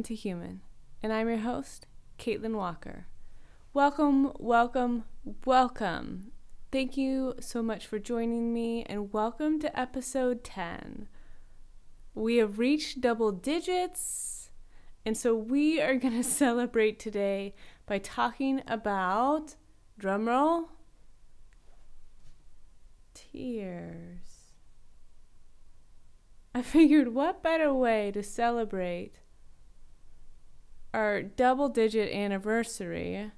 Human to Human, and I'm your host, Caitlin Walker. Welcome, welcome, welcome. Thank you so much for joining me, and welcome to episode 10. We have reached double digits, and so we are going to celebrate today by talking about, drumroll, tears. I figured what better way to celebrate our double digit anniversary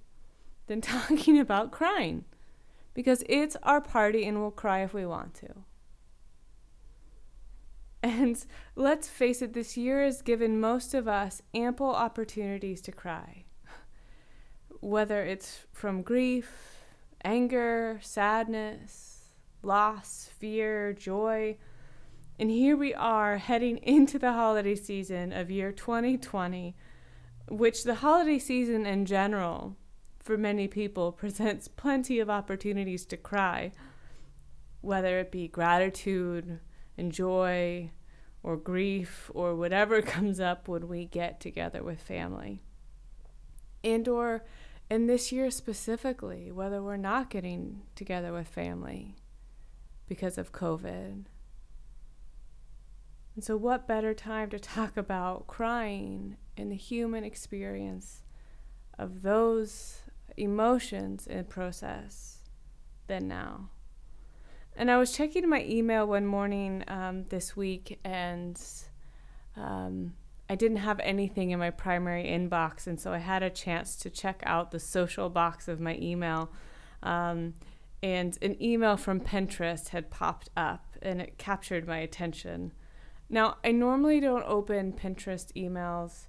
than talking about crying because it's our party and we'll cry if we want to. And let's face it, this year has given most of us ample opportunities to cry. Whether it's from grief, anger, sadness, loss, fear, joy, and here we are heading into the holiday season of year 2020, which the holiday season in general, for many people, presents plenty of opportunities to cry, whether it be gratitude and joy or grief or whatever comes up when we get together with family. And or in this year specifically, whether we're not getting together with family because of COVID and so, what better time to talk about crying and the human experience of those emotions and process than now? And I was checking my email one morning um, this week, and um, I didn't have anything in my primary inbox, and so I had a chance to check out the social box of my email. Um, and an email from Pinterest had popped up, and it captured my attention. Now, I normally don't open Pinterest emails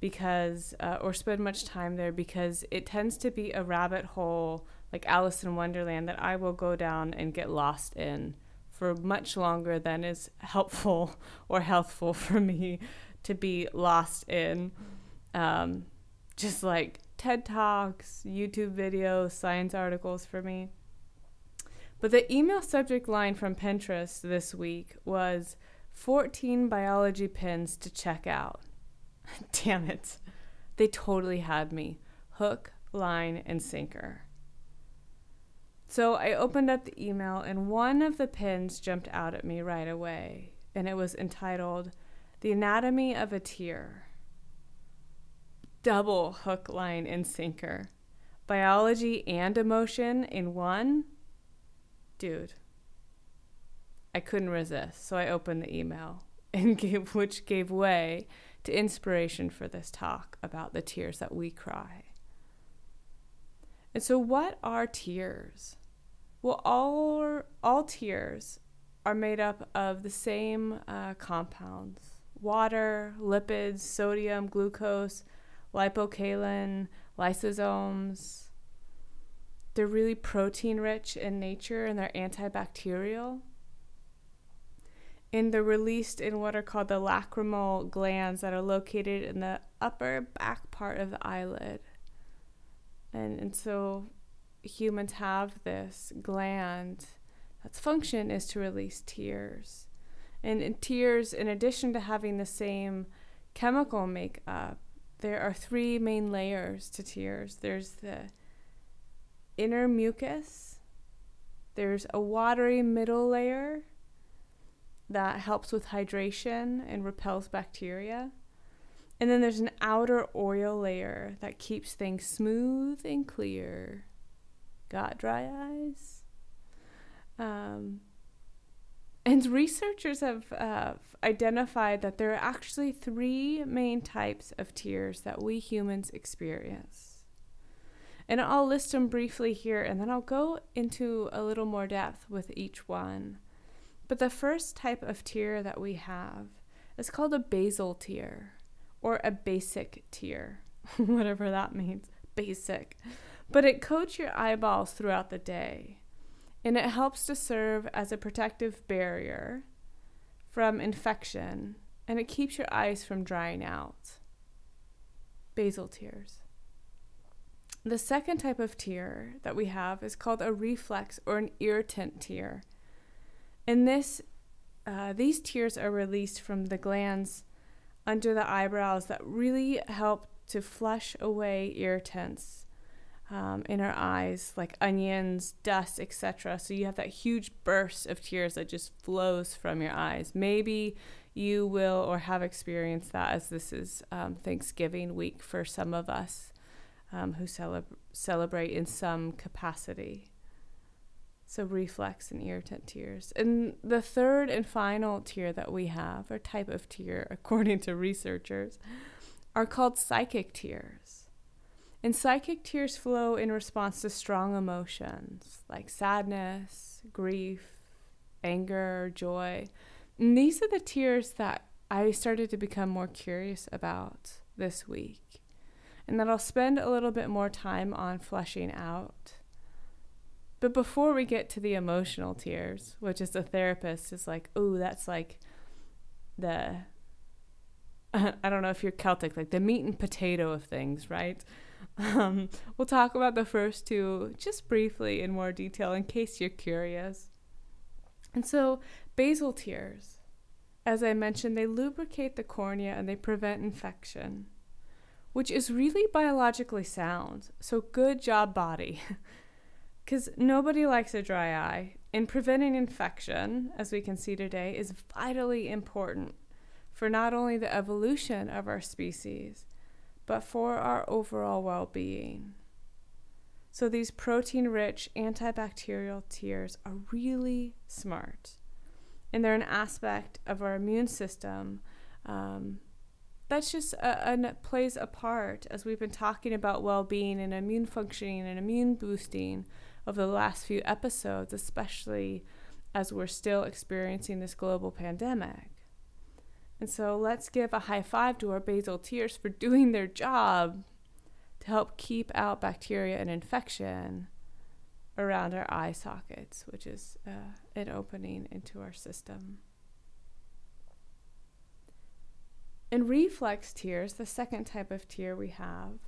because, uh, or spend much time there because it tends to be a rabbit hole like Alice in Wonderland that I will go down and get lost in for much longer than is helpful or healthful for me to be lost in. Um, just like TED Talks, YouTube videos, science articles for me. But the email subject line from Pinterest this week was 14 biology pins to check out. Damn it. They totally had me. Hook, line, and sinker. So I opened up the email, and one of the pins jumped out at me right away, and it was entitled The Anatomy of a Tear. Double hook, line, and sinker. Biology and emotion in one? Dude. I couldn't resist, so I opened the email and gave, which gave way to inspiration for this talk about the tears that we cry. And so, what are tears? Well, all all tears are made up of the same uh, compounds: water, lipids, sodium, glucose, lipocalin, lysosomes. They're really protein rich in nature and they're antibacterial and they're released in what are called the lacrimal glands that are located in the upper back part of the eyelid. And, and so humans have this gland that's function is to release tears. And in tears, in addition to having the same chemical makeup, there are three main layers to tears. There's the inner mucus, there's a watery middle layer, that helps with hydration and repels bacteria. And then there's an outer oil layer that keeps things smooth and clear. Got dry eyes? Um, and researchers have uh, identified that there are actually three main types of tears that we humans experience. And I'll list them briefly here and then I'll go into a little more depth with each one. But the first type of tear that we have is called a basal tear or a basic tear, whatever that means, basic. But it coats your eyeballs throughout the day and it helps to serve as a protective barrier from infection and it keeps your eyes from drying out. Basal tears. The second type of tear that we have is called a reflex or an irritant tear. In this, uh, these tears are released from the glands under the eyebrows that really help to flush away irritants um, in our eyes, like onions, dust, etc. So you have that huge burst of tears that just flows from your eyes. Maybe you will or have experienced that as this is um, Thanksgiving week for some of us um, who celeb- celebrate in some capacity. So, reflex and irritant tears. And the third and final tear that we have, or type of tear, according to researchers, are called psychic tears. And psychic tears flow in response to strong emotions like sadness, grief, anger, joy. And these are the tears that I started to become more curious about this week, and that I'll spend a little bit more time on fleshing out. But before we get to the emotional tears, which is the therapist is like, oh, that's like the, I don't know if you're Celtic, like the meat and potato of things, right? Um, we'll talk about the first two just briefly in more detail in case you're curious. And so, basal tears, as I mentioned, they lubricate the cornea and they prevent infection, which is really biologically sound. So, good job, body. Because nobody likes a dry eye, and preventing infection, as we can see today, is vitally important for not only the evolution of our species, but for our overall well being. So, these protein rich antibacterial tears are really smart. And they're an aspect of our immune system um, that's just a, a, plays a part as we've been talking about well being and immune functioning and immune boosting over the last few episodes, especially as we're still experiencing this global pandemic. And so let's give a high five to our basal tears for doing their job to help keep out bacteria and infection around our eye sockets, which is uh, an opening into our system. And reflex tears, the second type of tear we have,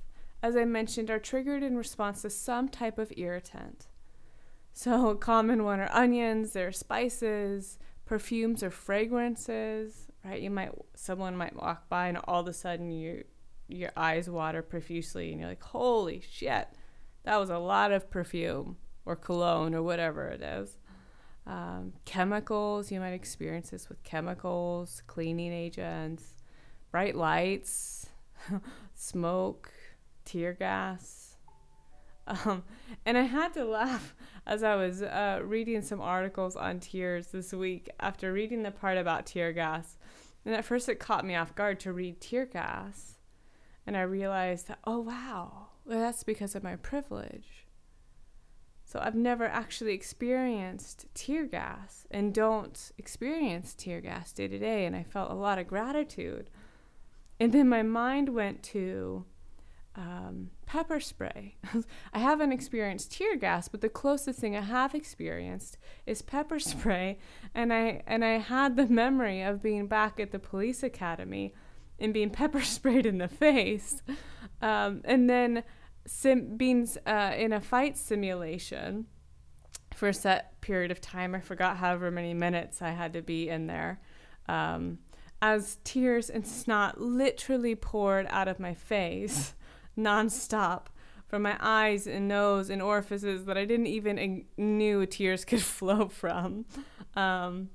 as I mentioned, are triggered in response to some type of irritant. So, a common one are onions, there are spices, perfumes or fragrances, right? You might someone might walk by and all of a sudden you your eyes water profusely and you're like, "Holy shit. That was a lot of perfume or cologne or whatever it is." Um, chemicals, you might experience this with chemicals, cleaning agents, bright lights, smoke, tear gas. Um, and I had to laugh as I was uh, reading some articles on tears this week after reading the part about tear gas. And at first, it caught me off guard to read tear gas. And I realized that, oh, wow, well, that's because of my privilege. So I've never actually experienced tear gas and don't experience tear gas day to day. And I felt a lot of gratitude and then my mind went to um, pepper spray. I haven't experienced tear gas, but the closest thing I have experienced is pepper spray, and I and I had the memory of being back at the police academy and being pepper sprayed in the face, um, and then sim- being uh, in a fight simulation for a set period of time. I forgot however many minutes I had to be in there. Um, as tears and snot literally poured out of my face nonstop from my eyes and nose and orifices that I didn't even knew tears could flow from. Um,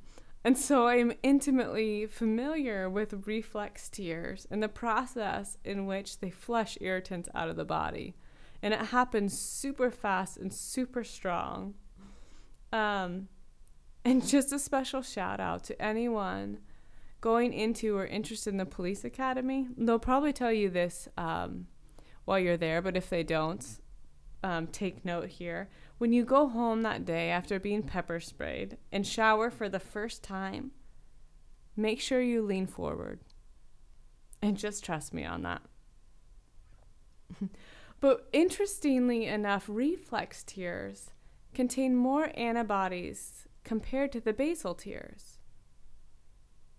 and so I'm intimately familiar with reflex tears and the process in which they flush irritants out of the body. And it happens super fast and super strong. Um, and just a special shout out to anyone going into or interested in the police academy, they'll probably tell you this um, while you're there, but if they don't, um, take note here. When you go home that day after being pepper sprayed and shower for the first time, make sure you lean forward. And just trust me on that. but interestingly enough, reflex tears contain more antibodies compared to the basal tears.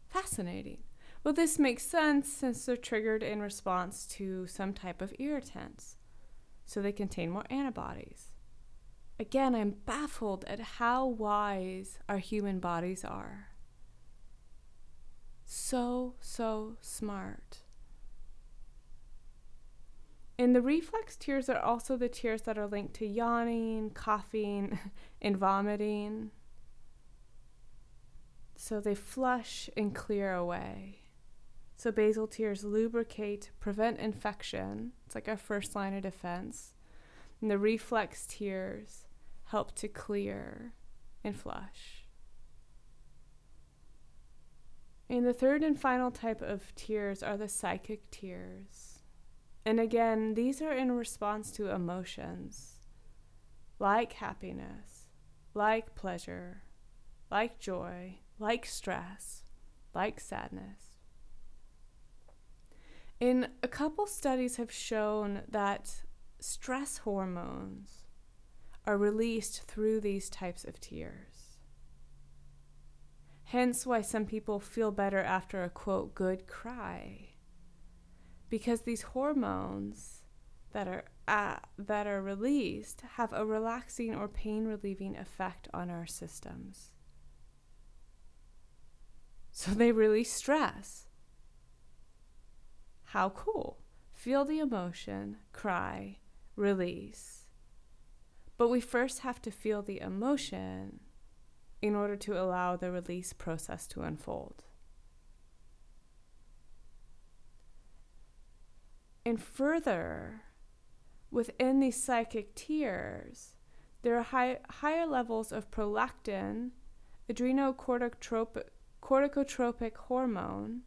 Fascinating. Well, this makes sense since they're triggered in response to some type of irritants, so they contain more antibodies. Again, I'm baffled at how wise our human bodies are. So, so smart. And the reflex tears are also the tears that are linked to yawning, coughing, and vomiting. So they flush and clear away. So basal tears lubricate, prevent infection. It's like our first line of defense. And the reflex tears help to clear and flush. And the third and final type of tears are the psychic tears. And again, these are in response to emotions like happiness, like pleasure, like joy, like stress, like sadness. In a couple studies have shown that stress hormones are released through these types of tears. Hence why some people feel better after a quote good cry. Because these hormones that are uh, that are released have a relaxing or pain relieving effect on our systems. So they release stress. How cool. Feel the emotion, cry, release. But we first have to feel the emotion in order to allow the release process to unfold. And further, within these psychic tears, there are high, higher levels of prolactin, adrenocorticotropic hormone,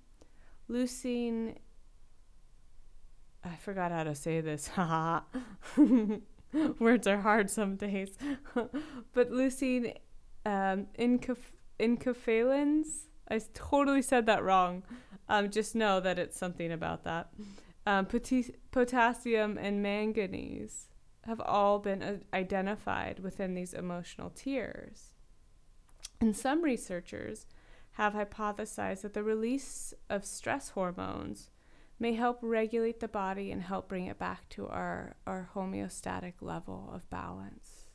leucine I forgot how to say this. Words are hard some days. but leucine um, incaf- enkephalins, I totally said that wrong. Um, just know that it's something about that. Um, pot- potassium and manganese have all been uh, identified within these emotional tears. And some researchers have hypothesized that the release of stress hormones may help regulate the body and help bring it back to our, our homeostatic level of balance.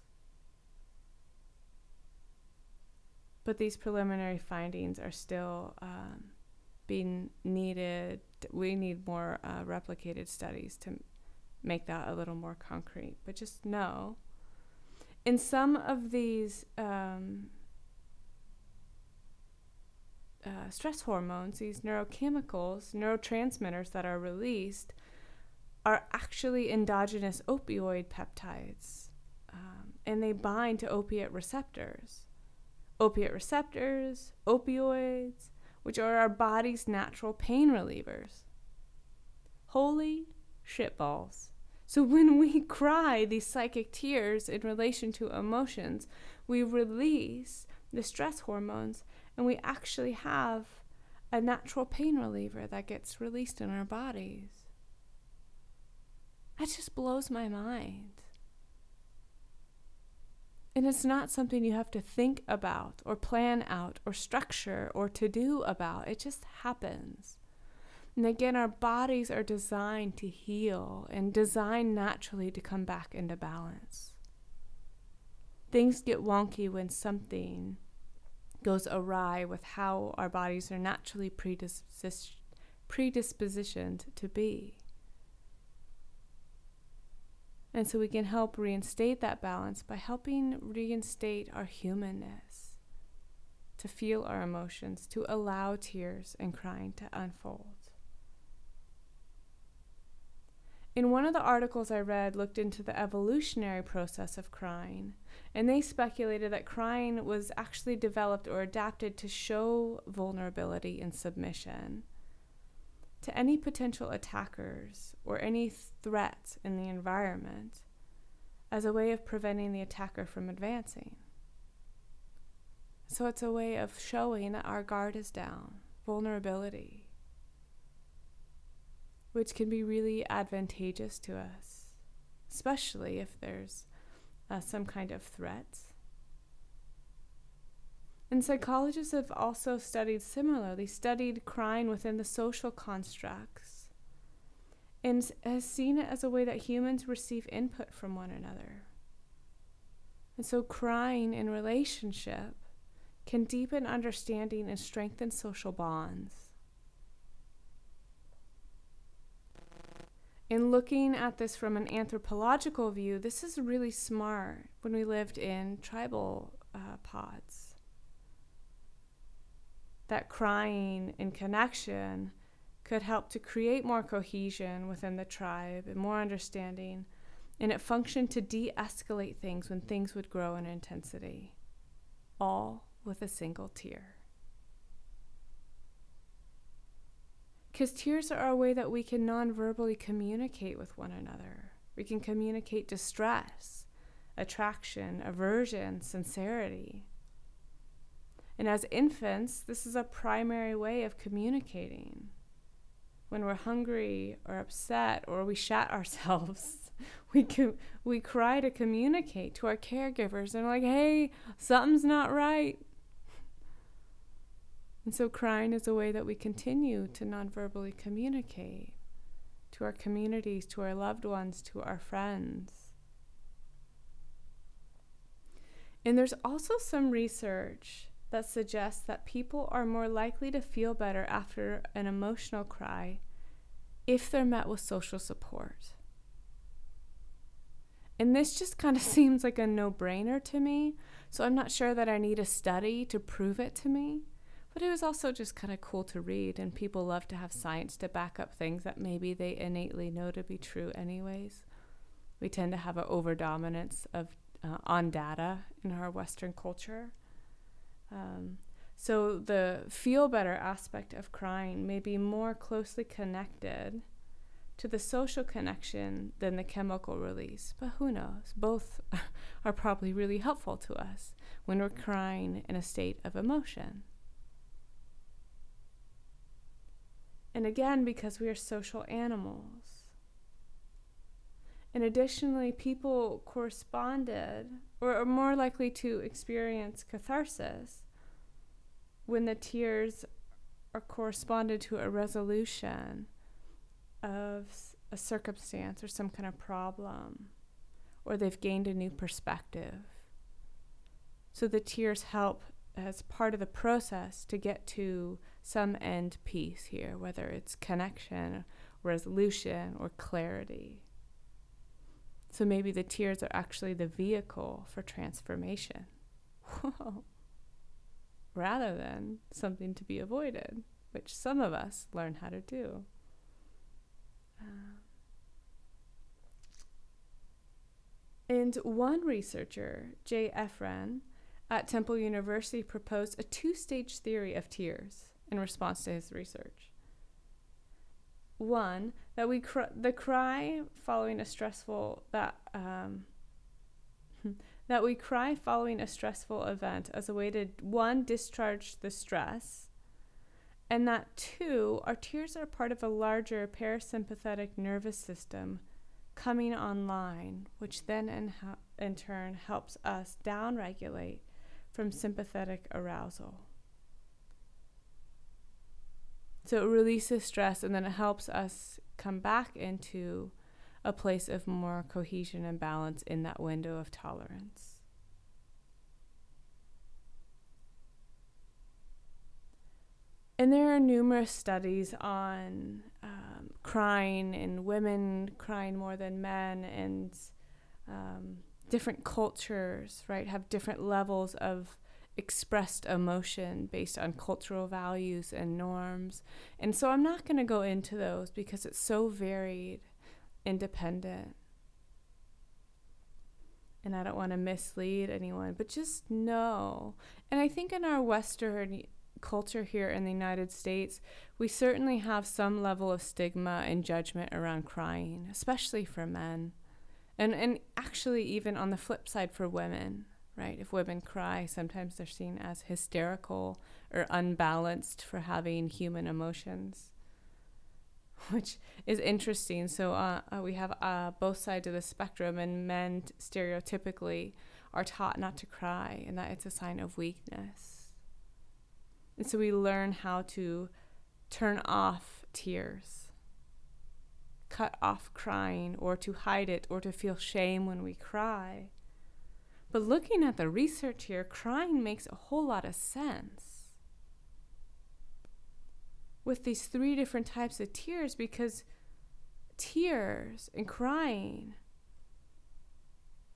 But these preliminary findings are still um, being needed. We need more uh, replicated studies to make that a little more concrete. But just know in some of these um, uh, stress hormones, these neurochemicals, neurotransmitters that are released, are actually endogenous opioid peptides. Um, and they bind to opiate receptors. Opiate receptors, opioids, which are our body's natural pain relievers. Holy shitballs. So when we cry these psychic tears in relation to emotions, we release the stress hormones and we actually have a natural pain reliever that gets released in our bodies. That just blows my mind. And it's not something you have to think about or plan out or structure or to do about. It just happens. And again, our bodies are designed to heal and designed naturally to come back into balance. Things get wonky when something goes awry with how our bodies are naturally predispositioned to be. And so we can help reinstate that balance by helping reinstate our humanness, to feel our emotions, to allow tears and crying to unfold. In one of the articles I read looked into the evolutionary process of crying, and they speculated that crying was actually developed or adapted to show vulnerability and submission to any potential attackers or any threats in the environment as a way of preventing the attacker from advancing. So it's a way of showing that our guard is down, vulnerability which can be really advantageous to us, especially if there's uh, some kind of threat. And psychologists have also studied similarly, studied crying within the social constructs, and has seen it as a way that humans receive input from one another. And so, crying in relationship can deepen understanding and strengthen social bonds. In looking at this from an anthropological view, this is really smart when we lived in tribal uh, pods. That crying in connection could help to create more cohesion within the tribe and more understanding, and it functioned to de escalate things when things would grow in intensity, all with a single tear. Because tears are a way that we can non verbally communicate with one another. We can communicate distress, attraction, aversion, sincerity. And as infants, this is a primary way of communicating. When we're hungry or upset or we shat ourselves, we can, we cry to communicate to our caregivers and like, "Hey, something's not right. And so crying is a way that we continue to nonverbally communicate to our communities, to our loved ones, to our friends. And there's also some research that suggests that people are more likely to feel better after an emotional cry if they're met with social support. And this just kind of seems like a no brainer to me, so I'm not sure that I need a study to prove it to me. But it was also just kind of cool to read, and people love to have science to back up things that maybe they innately know to be true, anyways. We tend to have an overdominance of uh, on data in our Western culture. Um, so the feel better aspect of crying may be more closely connected to the social connection than the chemical release. But who knows? Both are probably really helpful to us when we're crying in a state of emotion. And again, because we are social animals. And additionally, people corresponded or are more likely to experience catharsis when the tears are corresponded to a resolution of a circumstance or some kind of problem, or they've gained a new perspective. So the tears help as part of the process to get to some end piece here, whether it's connection, resolution, or clarity. So maybe the tears are actually the vehicle for transformation. Rather than something to be avoided, which some of us learn how to do. Um, and one researcher, Jay Efran, at Temple University proposed a two stage theory of tears in response to his research. One, that we cr- the cry following a stressful that um, that we cry following a stressful event as a way to one discharge the stress, and that two, our tears are part of a larger parasympathetic nervous system coming online, which then in, in turn helps us downregulate from sympathetic arousal. So it releases stress and then it helps us come back into a place of more cohesion and balance in that window of tolerance. And there are numerous studies on um, crying and women crying more than men and um, different cultures, right, have different levels of expressed emotion based on cultural values and norms. And so I'm not going to go into those because it's so varied, independent. And I don't want to mislead anyone, but just know. And I think in our Western culture here in the United States, we certainly have some level of stigma and judgment around crying, especially for men. And and actually even on the flip side for women, right? If women cry, sometimes they're seen as hysterical or unbalanced for having human emotions, which is interesting. So uh, uh, we have uh, both sides of the spectrum, and men stereotypically are taught not to cry and that it's a sign of weakness. And so we learn how to turn off tears cut off crying or to hide it or to feel shame when we cry. But looking at the research here, crying makes a whole lot of sense with these three different types of tears because tears and crying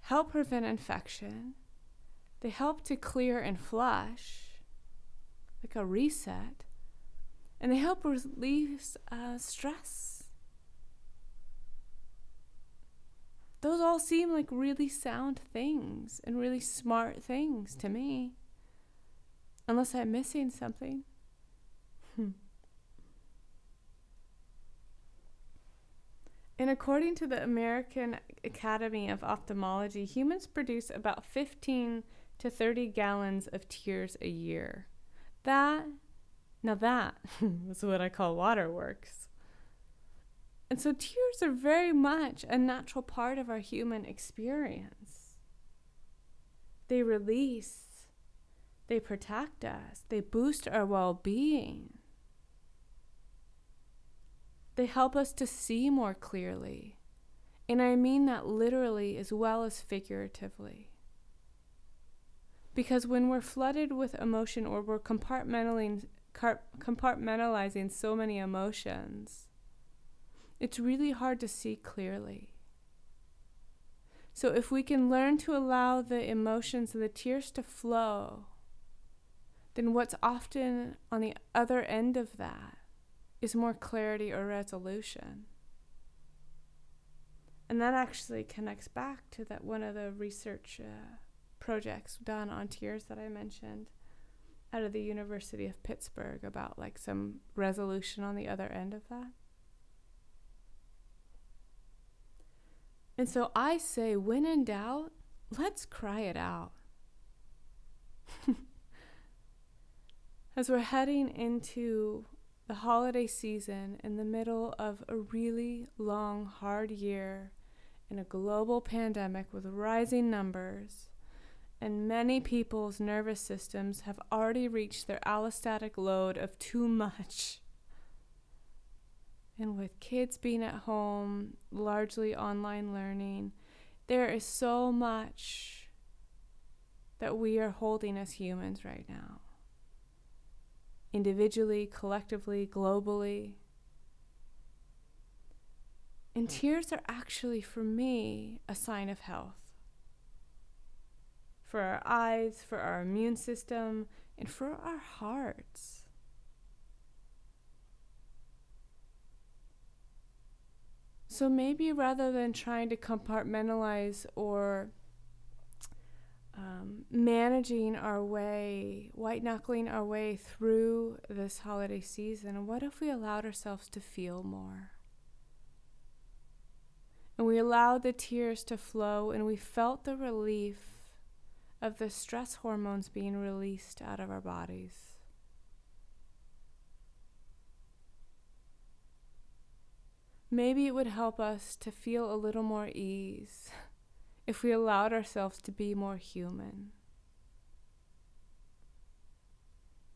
help prevent infection. They help to clear and flush, like a reset. And they help release uh, stress. Those all seem like really sound things and really smart things to me. Unless I'm missing something. Hmm. And according to the American Academy of Ophthalmology, humans produce about 15 to 30 gallons of tears a year. That, now that is what I call waterworks. And so tears are very much a natural part of our human experience. They release, they protect us, they boost our well being. They help us to see more clearly. And I mean that literally as well as figuratively. Because when we're flooded with emotion or we're compartmentalizing, compartmentalizing so many emotions, it's really hard to see clearly. So, if we can learn to allow the emotions and the tears to flow, then what's often on the other end of that is more clarity or resolution. And that actually connects back to that one of the research uh, projects done on tears that I mentioned out of the University of Pittsburgh about like some resolution on the other end of that. And so I say, when in doubt, let's cry it out. As we're heading into the holiday season in the middle of a really long, hard year in a global pandemic with rising numbers, and many people's nervous systems have already reached their allostatic load of too much. And with kids being at home, largely online learning, there is so much that we are holding as humans right now individually, collectively, globally. And hmm. tears are actually, for me, a sign of health. For our eyes, for our immune system, and for our hearts. So maybe rather than trying to compartmentalize or um, managing our way, white knuckling our way through this holiday season, what if we allowed ourselves to feel more? And we allowed the tears to flow and we felt the relief of the stress hormones being released out of our bodies. Maybe it would help us to feel a little more ease if we allowed ourselves to be more human.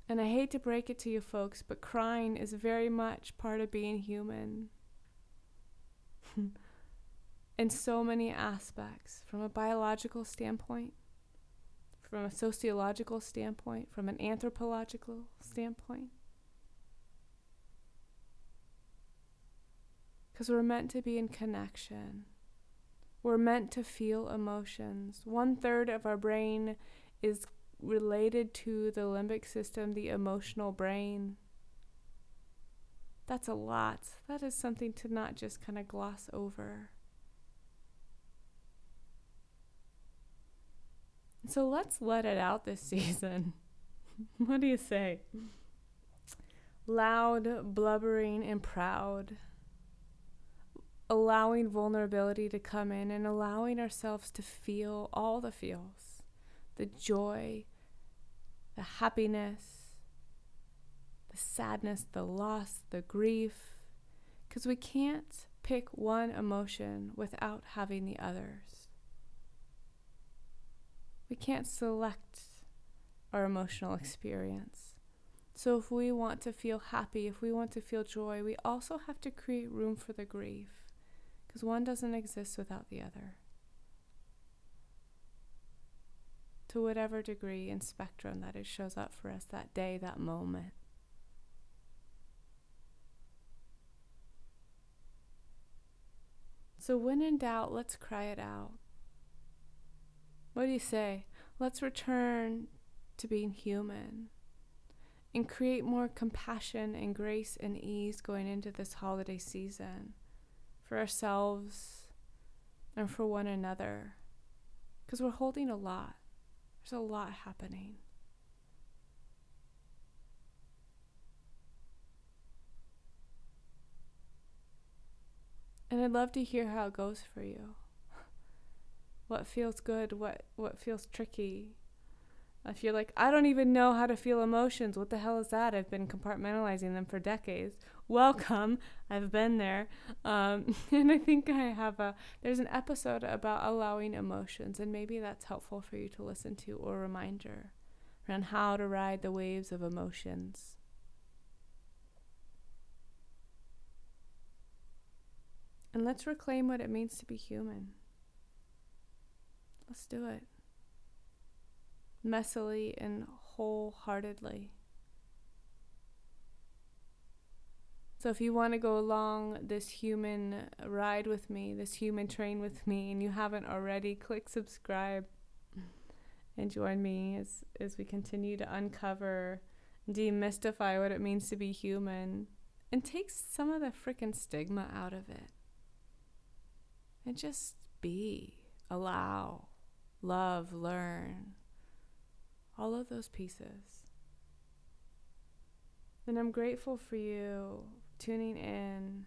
And I hate to break it to you folks, but crying is very much part of being human. In so many aspects, from a biological standpoint, from a sociological standpoint, from an anthropological standpoint. Because we're meant to be in connection. We're meant to feel emotions. One third of our brain is related to the limbic system, the emotional brain. That's a lot. That is something to not just kind of gloss over. So let's let it out this season. what do you say? Loud, blubbering, and proud allowing vulnerability to come in and allowing ourselves to feel all the feels the joy, the happiness, the sadness, the loss, the grief. Because we can't pick one emotion without having the others. We can't select our emotional experience. So, if we want to feel happy, if we want to feel joy, we also have to create room for the grief because one doesn't exist without the other. To whatever degree and spectrum that it shows up for us that day, that moment. So, when in doubt, let's cry it out. What do you say? Let's return to being human and create more compassion and grace and ease going into this holiday season for ourselves and for one another. Because we're holding a lot, there's a lot happening. And I'd love to hear how it goes for you. What feels good, what what feels tricky. If you're like, I don't even know how to feel emotions, what the hell is that? I've been compartmentalizing them for decades. Welcome, I've been there. Um, and I think I have a, there's an episode about allowing emotions, and maybe that's helpful for you to listen to or reminder around how to ride the waves of emotions. And let's reclaim what it means to be human. Let's do it. Messily and wholeheartedly. So, if you want to go along this human ride with me, this human train with me, and you haven't already, click subscribe and join me as, as we continue to uncover, demystify what it means to be human, and take some of the freaking stigma out of it. And just be, allow, love, learn, all of those pieces. And I'm grateful for you tuning in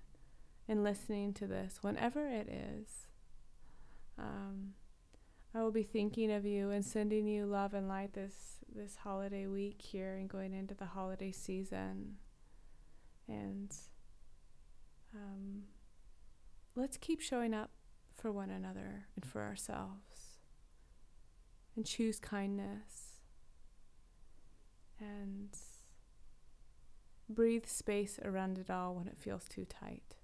and listening to this whenever it is. Um, I will be thinking of you and sending you love and light this this holiday week here and going into the holiday season. And um, let's keep showing up for one another and for ourselves. And choose kindness. And breathe space around it all when it feels too tight.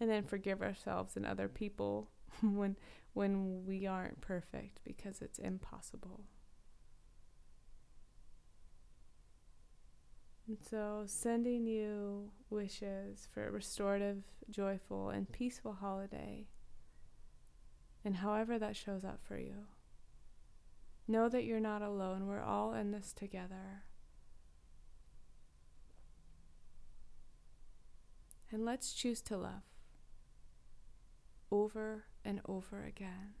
And then forgive ourselves and other people when when we aren't perfect because it's impossible. And so, sending you wishes for a restorative, joyful, and peaceful holiday, and however that shows up for you. Know that you're not alone. We're all in this together. And let's choose to love over and over again.